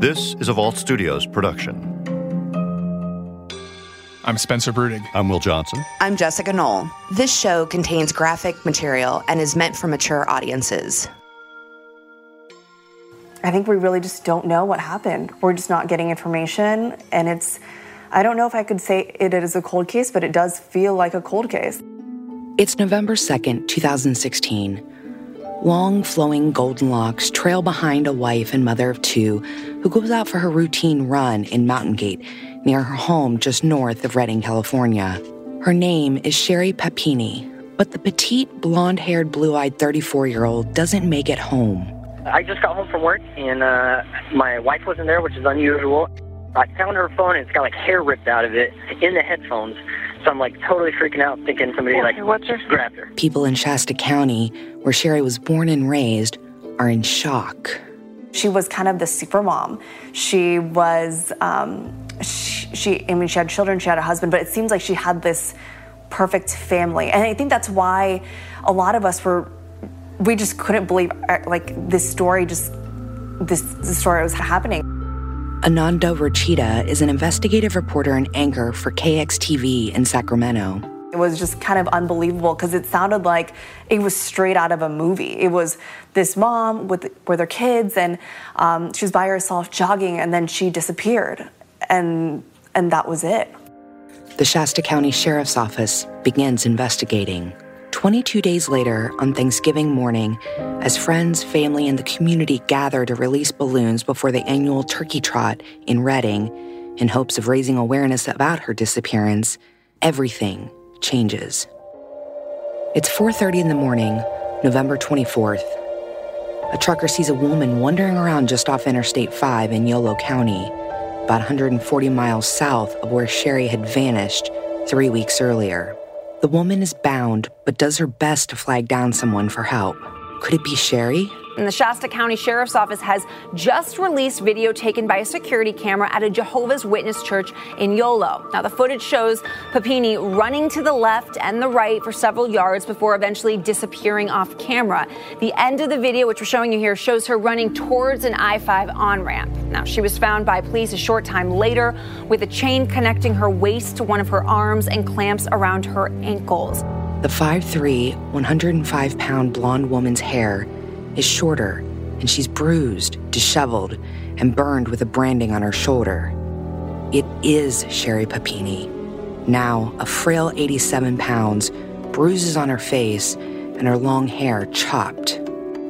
This is a Vault Studios production. I'm Spencer Brudig. I'm Will Johnson. I'm Jessica Knoll. This show contains graphic material and is meant for mature audiences. I think we really just don't know what happened. We're just not getting information, and it's, I don't know if I could say it is a cold case, but it does feel like a cold case. It's November 2nd, 2016. Long, flowing golden locks trail behind a wife and mother of two who goes out for her routine run in Mountain Gate near her home just north of Redding, California. Her name is Sherri Papini, but the petite, blonde haired, blue eyed 34 year old doesn't make it home. I just got home from work and uh, my wife wasn't there, which is unusual. I found her phone and it's got like hair ripped out of it in the headphones. So I'm like totally freaking out, thinking somebody like what's her? grabbed her. People in Shasta County, where Sherri was born and raised, are in shock. She was kind of the super mom. She was, um, she, she, I mean, she had children, she had a husband, but it seems like she had this perfect family. And I think that's why a lot of us were, we just couldn't believe, like, this story just, this, this story was happening. Ananda Rochita is an investigative reporter and anchor for KXTV in Sacramento. It was just kind of unbelievable because it sounded like it was straight out of a movie. It was this mom with with her kids, and um, she was by herself jogging, and then she disappeared, and and that was it. The Shasta County Sheriff's Office begins investigating. 22 days later, on Thanksgiving morning, as friends, family, and the community gather to release balloons before the annual turkey trot in Redding in hopes of raising awareness about her disappearance, everything changes. It's 4:30 in the morning, November 24th. A trucker sees a woman wandering around just off Interstate 5 in Yolo County, about 140 miles south of where Sherri had vanished 3 weeks earlier. The woman is bound, but does her best to flag down someone for help. Could it be Sherri? And the Shasta County Sheriff's Office has just released video taken by a security camera at a Jehovah's Witness church in Yolo. Now, the footage shows Papini running to the left and the right for several yards before eventually disappearing off camera. The end of the video, which we're showing you here, shows her running towards an I 5 on ramp. Now, she was found by police a short time later with a chain connecting her waist to one of her arms and clamps around her ankles. The 5'3, 105 pound blonde woman's hair is shorter, and she's bruised, disheveled, and burned with a branding on her shoulder. It is Sherri Papini. Now, a frail 87 pounds, bruises on her face, and her long hair chopped.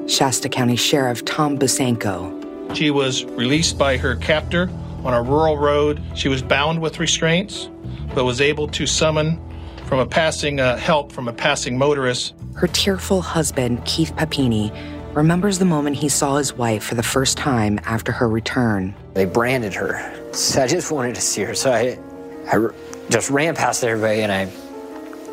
Shasta County Sheriff Tom Bosenko. She was released by her captor on a rural road. She was bound with restraints, but was able to summon from a passing uh, help from a passing motorist. Her tearful husband, Keith Papini, remembers the moment he saw his wife for the first time after her return. They branded her. So I just wanted to see her. So I, I just ran past everybody and I,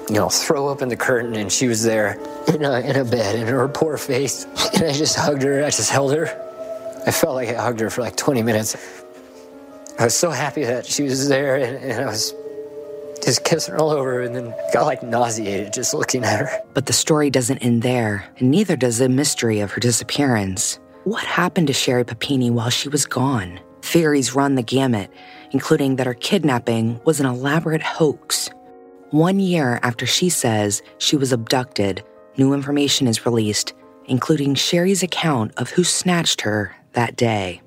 you know, throw open the curtain and she was there in a, in a bed in her poor face. And I just hugged her. I just held her. I felt like I hugged her for like 20 minutes. I was so happy that she was there and, and I was just her all over and then got like nauseated just looking at her. But the story doesn't end there, and neither does the mystery of her disappearance. What happened to Sherri Papini while she was gone? Theories run the gamut, including that her kidnapping was an elaborate hoax. One year after she says she was abducted, new information is released, including Sherri's account of who snatched her that day.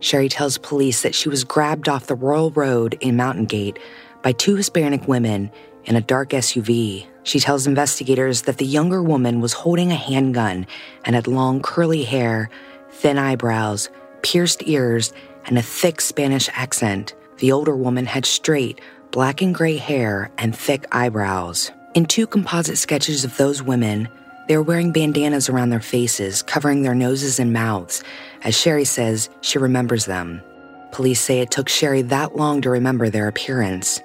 Sherri tells police that she was grabbed off the Royal Road in Mountain Gate by two Hispanic women in a dark SUV. She tells investigators that the younger woman was holding a handgun and had long curly hair, thin eyebrows, pierced ears, and a thick Spanish accent. The older woman had straight, black and gray hair and thick eyebrows. In two composite sketches of those women, they were wearing bandanas around their faces, covering their noses and mouths, as Sherri says she remembers them. Police say it took Sherri that long to remember their appearance.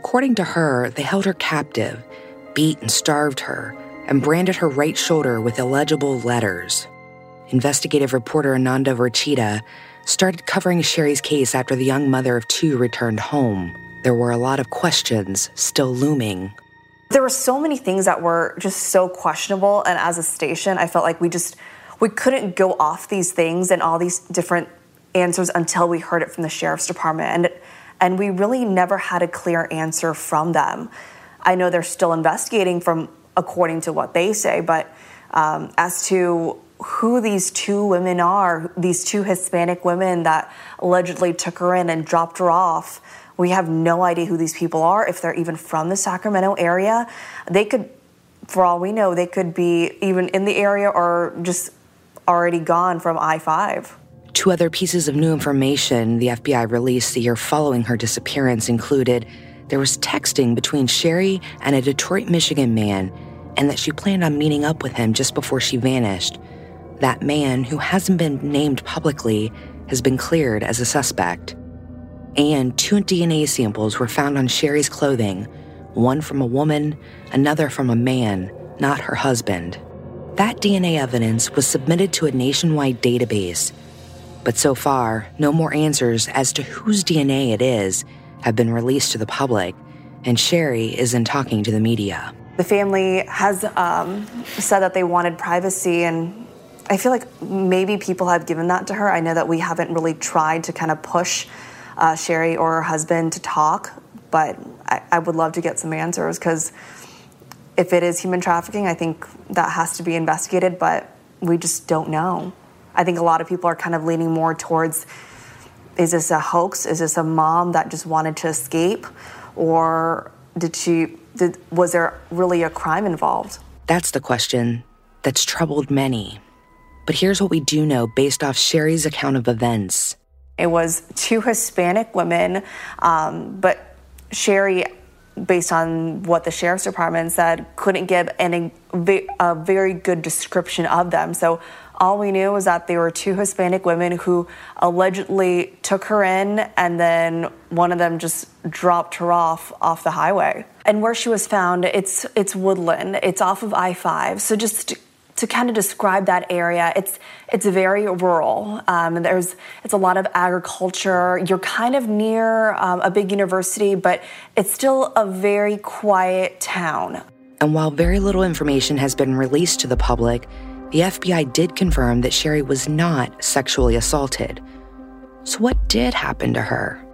According to her, they held her captive, beat and starved her, and branded her right shoulder with illegible letters. Investigative reporter Ananda Rochita started covering Sherri's case after the young mother of two returned home. There were a lot of questions still looming. There were so many things that were just so questionable, and as a station, I felt like we just we couldn't go off these things and all these different answers until we heard it from the sheriff's department. And, and we really never had a clear answer from them. I know they're still investigating from according to what they say, but um, as to who these two women are, these two Hispanic women that allegedly took her in and dropped her off, we have no idea who these people are, if they're even from the Sacramento area. They could, for all we know, they could be even in the area or just already gone from I 5. Two other pieces of new information the FBI released the year following her disappearance included there was texting between Sherri and a Detroit, Michigan man, and that she planned on meeting up with him just before she vanished. That man, who hasn't been named publicly, has been cleared as a suspect. And two DNA samples were found on Sherri's clothing one from a woman, another from a man, not her husband. That DNA evidence was submitted to a nationwide database. But so far, no more answers as to whose DNA it is have been released to the public, and Sherri isn't talking to the media. The family has um, said that they wanted privacy, and I feel like maybe people have given that to her. I know that we haven't really tried to kind of push uh, Sherri or her husband to talk, but I, I would love to get some answers because if it is human trafficking, I think that has to be investigated, but we just don't know. I think a lot of people are kind of leaning more towards is this a hoax? Is this a mom that just wanted to escape? Or did she, did, was there really a crime involved? That's the question that's troubled many. But here's what we do know based off Sherri's account of events. It was two Hispanic women, um, but Sherri, based on what the sheriff's department said, couldn't give any, a very good description of them. So all we knew was that there were two Hispanic women who allegedly took her in and then one of them just dropped her off off the highway. And where she was found, it's it's Woodland. It's off of I-5. So just to kind of describe that area, it's it's very rural. Um, there's it's a lot of agriculture. You're kind of near um, a big university, but it's still a very quiet town. And while very little information has been released to the public, the FBI did confirm that Sherri was not sexually assaulted. So, what did happen to her?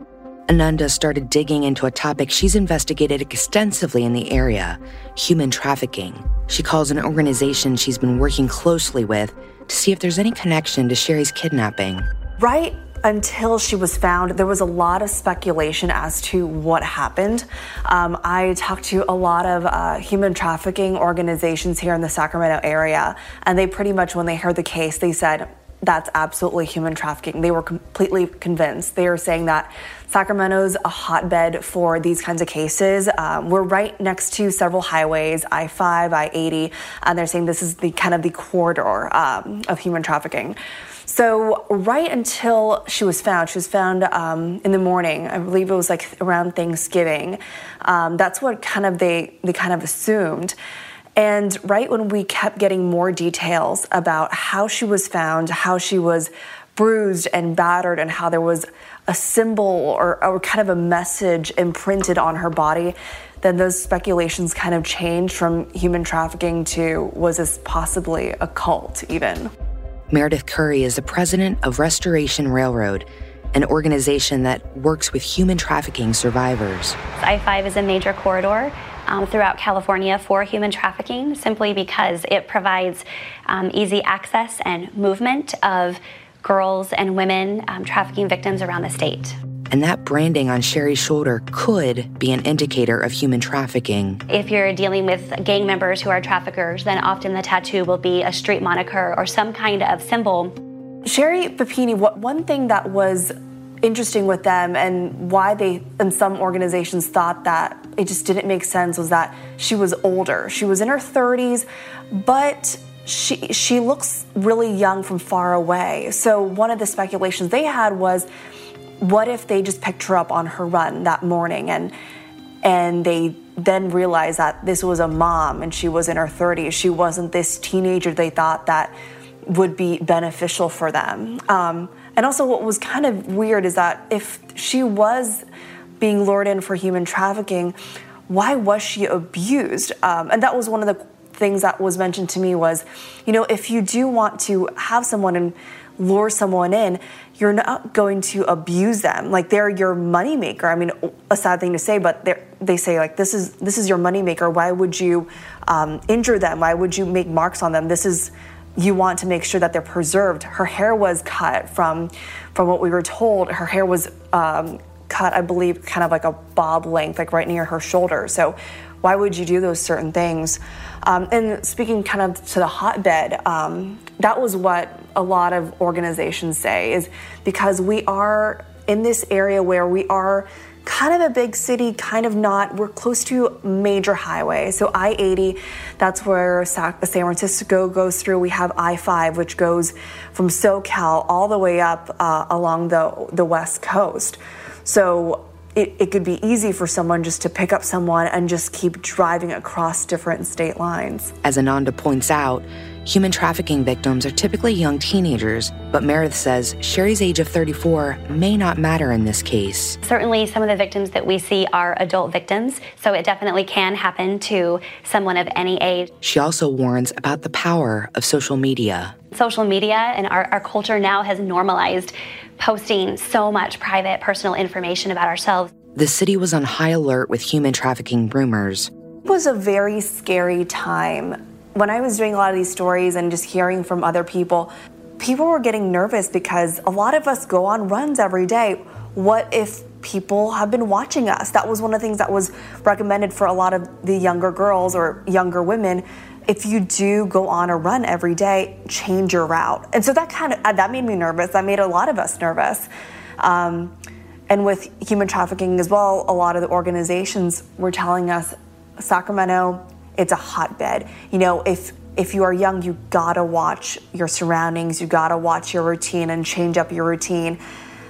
Ananda started digging into a topic she's investigated extensively in the area human trafficking. She calls an organization she's been working closely with to see if there's any connection to Sherri's kidnapping. Right until she was found, there was a lot of speculation as to what happened. Um, I talked to a lot of uh, human trafficking organizations here in the Sacramento area, and they pretty much, when they heard the case, they said, that's absolutely human trafficking. They were completely convinced. They were saying that Sacramento's a hotbed for these kinds of cases. Um, we're right next to several highways, I-5, I-80, and they're saying this is the kind of the corridor um, of human trafficking. So right until she was found, she was found um, in the morning. I believe it was like around Thanksgiving. Um, that's what kind of they they kind of assumed. And right when we kept getting more details about how she was found, how she was bruised and battered, and how there was a symbol or, or kind of a message imprinted on her body, then those speculations kind of changed from human trafficking to was this possibly a cult, even. Meredith Curry is the president of Restoration Railroad, an organization that works with human trafficking survivors. I 5 is a major corridor um, throughout California for human trafficking simply because it provides um, easy access and movement of girls and women um, trafficking victims around the state. And that branding on Sherri's shoulder could be an indicator of human trafficking. If you're dealing with gang members who are traffickers, then often the tattoo will be a street moniker or some kind of symbol. Sherri Papini, what one thing that was interesting with them and why they and some organizations thought that it just didn't make sense was that she was older. She was in her 30s, but she she looks really young from far away. So one of the speculations they had was what if they just picked her up on her run that morning and and they then realized that this was a mom and she was in her 30s. She wasn't this teenager they thought that would be beneficial for them. Um, and also, what was kind of weird is that if she was being lured in for human trafficking, why was she abused? Um, and that was one of the things that was mentioned to me was, you know, if you do want to have someone and lure someone in, you're not going to abuse them. Like they're your moneymaker. I mean, a sad thing to say, but they say like this is this is your moneymaker. Why would you um, injure them? Why would you make marks on them? This is you want to make sure that they're preserved. Her hair was cut from from what we were told. Her hair was um, cut, I believe, kind of like a bob length, like right near her shoulder. So why would you do those certain things? Um, and speaking kind of to the hotbed, um, that was what a lot of organizations say is because we are in this area where we are kind of a big city, kind of not. We're close to major highway. So I 80, that's where San Francisco goes through. We have I 5, which goes from SoCal all the way up uh, along the, the West Coast. So it, it could be easy for someone just to pick up someone and just keep driving across different state lines. As Ananda points out, human trafficking victims are typically young teenagers, but Meredith says Sherri's age of 34 may not matter in this case. Certainly, some of the victims that we see are adult victims, so it definitely can happen to someone of any age. She also warns about the power of social media. Social media and our, our culture now has normalized posting so much private, personal information about ourselves. The city was on high alert with human trafficking rumors. It was a very scary time. When I was doing a lot of these stories and just hearing from other people, people were getting nervous because a lot of us go on runs every day. What if people have been watching us? That was one of the things that was recommended for a lot of the younger girls or younger women if you do go on a run every day, change your route. And so that kind of that made me nervous. That made a lot of us nervous. Um, and with human trafficking as well, a lot of the organizations were telling us, Sacramento, it's a hotbed. You know, if if you are young, you gotta watch your surroundings, you gotta watch your routine and change up your routine.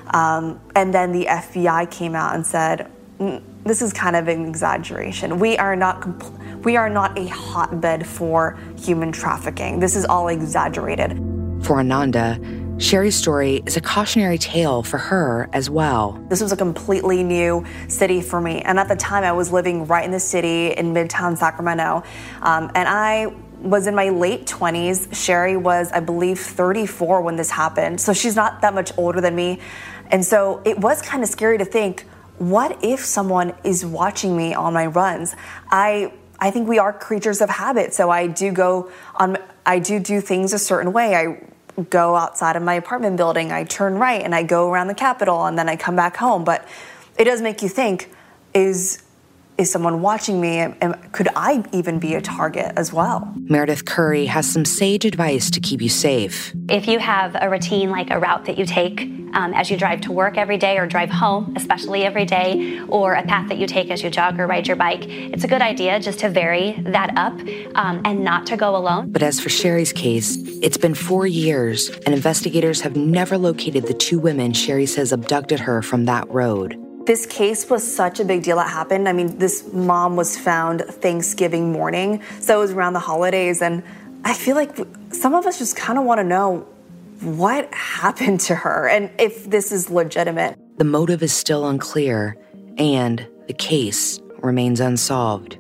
Um, and then the FBI came out and said, mm, this is kind of an exaggeration. We are not compl- we are not a hotbed for human trafficking. This is all exaggerated. For Ananda, Sherri's story is a cautionary tale for her as well. This was a completely new city for me. And at the time, I was living right in the city in Midtown Sacramento. Um, and I was in my late 20s. Sherri was, I believe, 34 when this happened. So she's not that much older than me. And so it was kind of scary to think what if someone is watching me on my runs? I I think we are creatures of habit, so I do go on I do do things a certain way. I go outside of my apartment building, I turn right and I go around the Capitol and then I come back home, but it does make you think is is someone watching me? And could I even be a target as well? Meredith Curry has some sage advice to keep you safe. If you have a routine like a route that you take um, as you drive to work every day or drive home, especially every day, or a path that you take as you jog or ride your bike, it's a good idea just to vary that up um, and not to go alone. But as for Sherri's case, it's been four years, and investigators have never located the two women Sherri says abducted her from that road. This case was such a big deal that happened. I mean, this mom was found Thanksgiving morning, so it was around the holidays. And I feel like some of us just kind of want to know what happened to her and if this is legitimate. The motive is still unclear, and the case remains unsolved.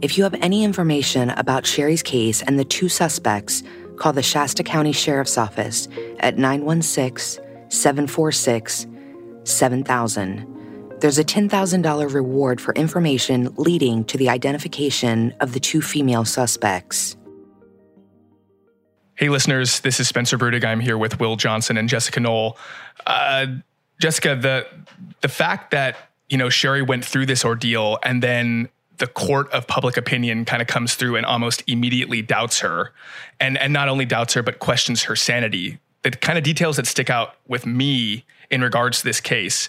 If you have any information about Sherri's case and the two suspects, call the Shasta County Sheriff's Office at 916 746 7000. There's a $10,000 reward for information leading to the identification of the two female suspects. Hey, listeners, this is Spencer Brudig. I'm here with Will Johnson and Jessica Knoll. Uh, Jessica, the the fact that you know Sherri went through this ordeal and then the court of public opinion kind of comes through and almost immediately doubts her, and and not only doubts her but questions her sanity. The kind of details that stick out with me in regards to this case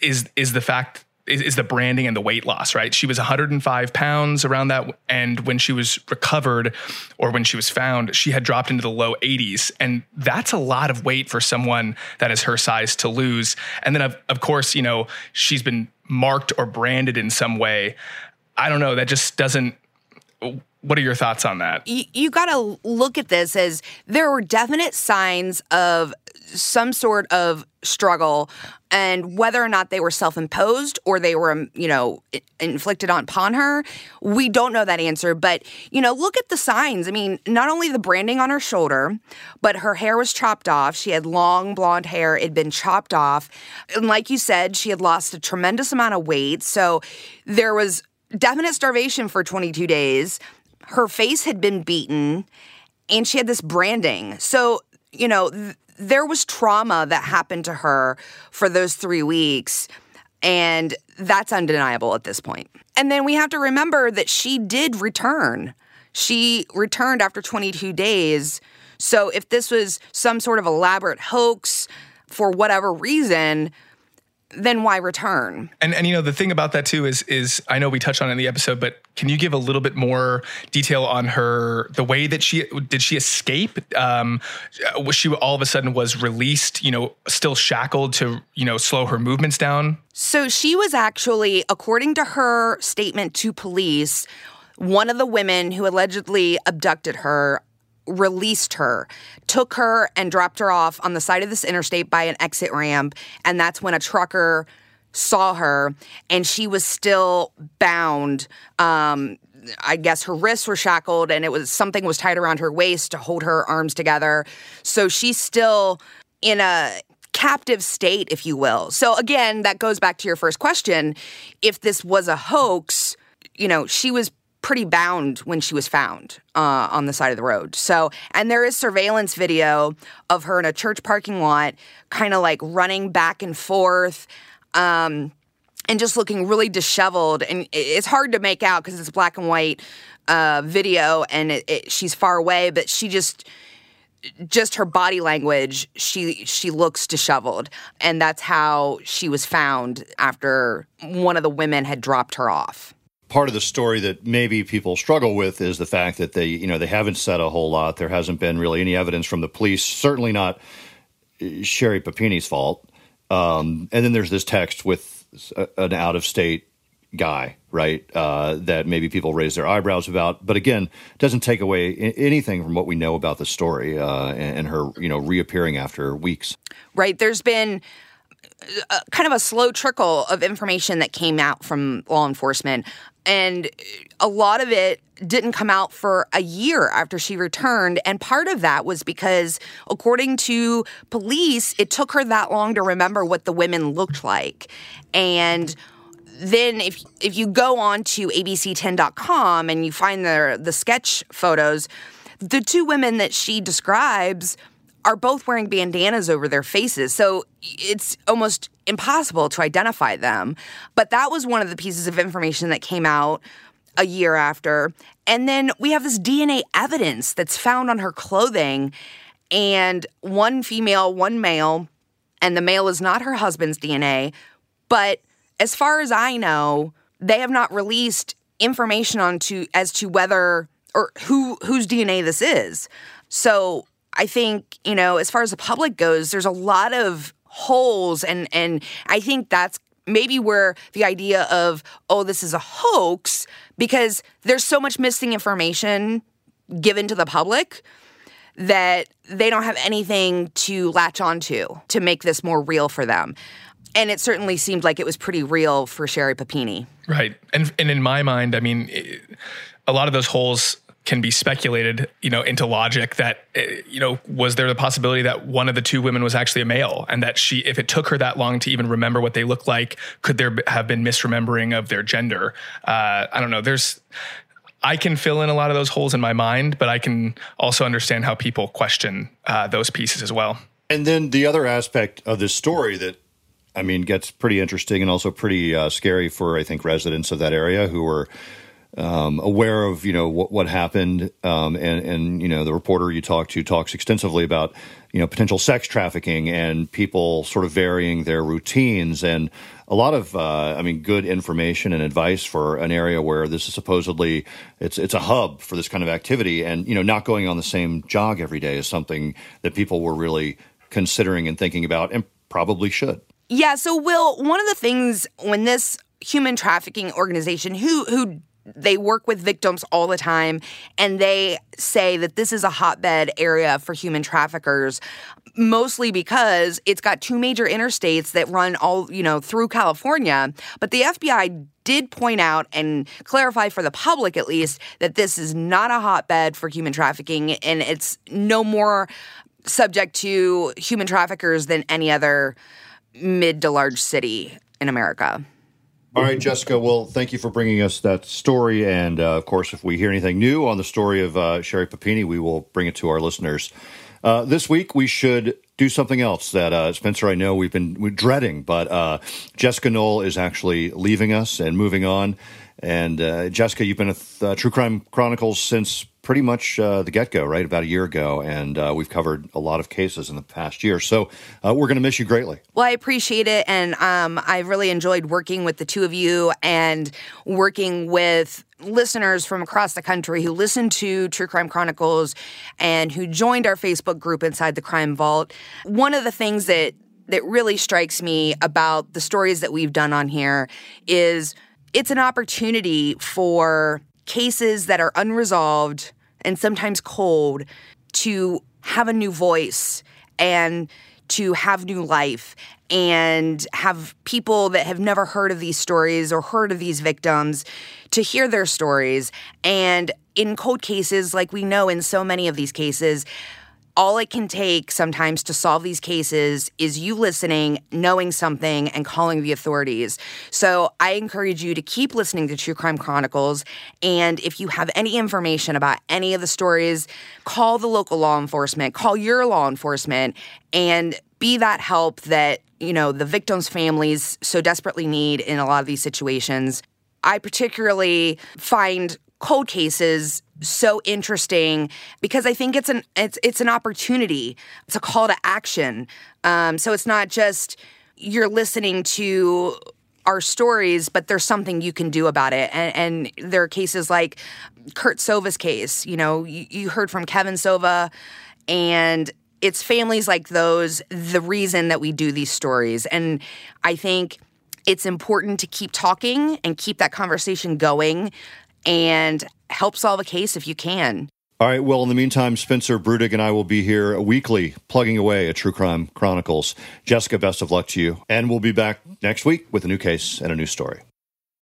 is is the fact is, is the branding and the weight loss, right? She was 105 pounds around that, and when she was recovered or when she was found, she had dropped into the low 80s, and that's a lot of weight for someone that is her size to lose. And then, of, of course, you know she's been marked or branded in some way. I don't know. That just doesn't what are your thoughts on that? You, you got to look at this as there were definite signs of some sort of struggle and whether or not they were self-imposed or they were um, you know inflicted upon her we don't know that answer. But you know look at the signs. I mean not only the branding on her shoulder but her hair was chopped off. She had long blonde hair. It had been chopped off. And like you said she had lost a tremendous amount of weight. So there was definite starvation for 22 days her face had been beaten and she had this branding so you know th- there was trauma that happened to her for those three weeks. And that's undeniable at this point. And then we have to remember that she did return. She returned after 22 days. So if this was some sort of elaborate hoax for whatever reason, then why return? And and you know the thing about that too is is I know we touched on it in the episode, but can you give a little bit more detail on her the way that she did she escape? Um, was she all of a sudden was released? You know, still shackled to you know slow her movements down. So she was actually, according to her statement to police, one of the women who allegedly abducted her released her, took her and dropped her off on the side of this interstate by an exit ramp. And that's when a trucker saw her and she was still bound. Um, I guess her wrists were shackled and it was something was tied around her waist to hold her arms together. So she's still in a captive state, if you will. So again, that goes back to your first question. If this was a hoax, you know, she was pretty bound when she was found uh, on the side of the road. So, and there is surveillance video of her in a church parking lot, kind of like running back and forth. Um, and just looking really disheveled, and it's hard to make out because it's black and white uh, video, and it, it, she's far away. But she just, just her body language, she she looks disheveled, and that's how she was found after one of the women had dropped her off part of the story that maybe people struggle with is the fact that they, you know, they haven't said a whole lot. There hasn't been really any evidence from the police. Certainly not Sherri Papini's fault. Um, and then there's this text with a, an out of state guy, right? Uh, that maybe people raise their eyebrows about, but again, doesn't take away anything from what we know about the story uh, and, and her, you know, reappearing after weeks. Right. There's been a, kind of a slow trickle of information that came out from law enforcement. And a lot of it didn't come out for a year after she returned. And part of that was because, according to police, it took her that long to remember what the women looked like. And then if if you go on to abc10.com and you find the the sketch photos, the two women that she describes are both wearing bandanas over their faces. So it's almost impossible to identify them. But that was one of the pieces of information that came out a year after. And then we have this DNA evidence that's found on her clothing, and one female, one male, and the male is not her husband's DNA. But as far as I know, they have not released information on to as to whether or who whose DNA this is. So I think, you know, as far as the public goes, there's a lot of holes and and I think that's maybe where the idea of oh this is a hoax because there's so much missing information given to the public that they don't have anything to latch onto to make this more real for them. And it certainly seemed like it was pretty real for Sherri Papini. Right. And and in my mind, I mean, a lot of those holes can be speculated, you know, into logic that, eh, you know, was there the possibility that one of the two women was actually a male and that she, if it took her that long to even remember what they looked like, could there have been misremembering of their gender? Uh, I don't know. There's, I can fill in a lot of those holes in my mind, but I can also understand how people question uh, those pieces as well. And then the other aspect of this story that I mean gets pretty interesting and also pretty uh, scary for I think residents of that area who were um, aware of you know what, what happened, um, and and you know the reporter you talked to talks extensively about you know potential sex trafficking and people sort of varying their routines and a lot of uh, I mean good information and advice for an area where this is supposedly it's it's a hub for this kind of activity and you know not going on the same jog every day is something that people were really considering and thinking about and probably should. Yeah, so Will, one of the things when this human trafficking organization who who they work with victims all the time and they say that this is a hotbed area for human traffickers mostly because it's got two major interstates that run all, you know, through California, but the FBI did point out and clarify for the public at least that this is not a hotbed for human trafficking and it's no more subject to human traffickers than any other mid to large city in America. All right, Jessica. Well, thank you for bringing us that story. And uh, of course, if we hear anything new on the story of uh, Sherri Papini, we will bring it to our listeners. Uh, this week, we should do something else that uh, Spencer, I know we've been dreading, but uh, Jessica Knoll is actually leaving us and moving on. And uh, Jessica, you've been at uh, True Crime Chronicles since pretty much uh, the get go, right? About a year ago. And uh, we've covered a lot of cases in the past year. So uh, we're going to miss you greatly. Well, I appreciate it. And um, I've really enjoyed working with the two of you and working with listeners from across the country who listen to True Crime Chronicles and who joined our Facebook group inside the Crime Vault. One of the things that that really strikes me about the stories that we've done on here is it's an opportunity for cases that are unresolved and sometimes cold to have a new voice and to have new life and have people that have never heard of these stories or heard of these victims to hear their stories. And in cold cases, like we know in so many of these cases, all it can take sometimes to solve these cases is you listening, knowing something, and calling the authorities. So I encourage you to keep listening to True Crime Chronicles. And if you have any information about any of the stories, call the local law enforcement, call your law enforcement, and be that help that, you know, the victims' families so desperately need in a lot of these situations. I particularly find cold cases so interesting because I think it's an it's it's an opportunity. It's a call to action. Um, so it's not just you're listening to our stories, but there's something you can do about it. And, and there are cases like Kurt Sova's case. You know, you, you heard from Kevin Sova, and it's families like those the reason that we do these stories. And I think it's important to keep talking and keep that conversation going and help solve a case if you can. All right. Well, in the meantime, Spencer Brudig and I will be here weekly plugging away at True Crime Chronicles. Jessica, best of luck to you. And we'll be back next week with a new case and a new story.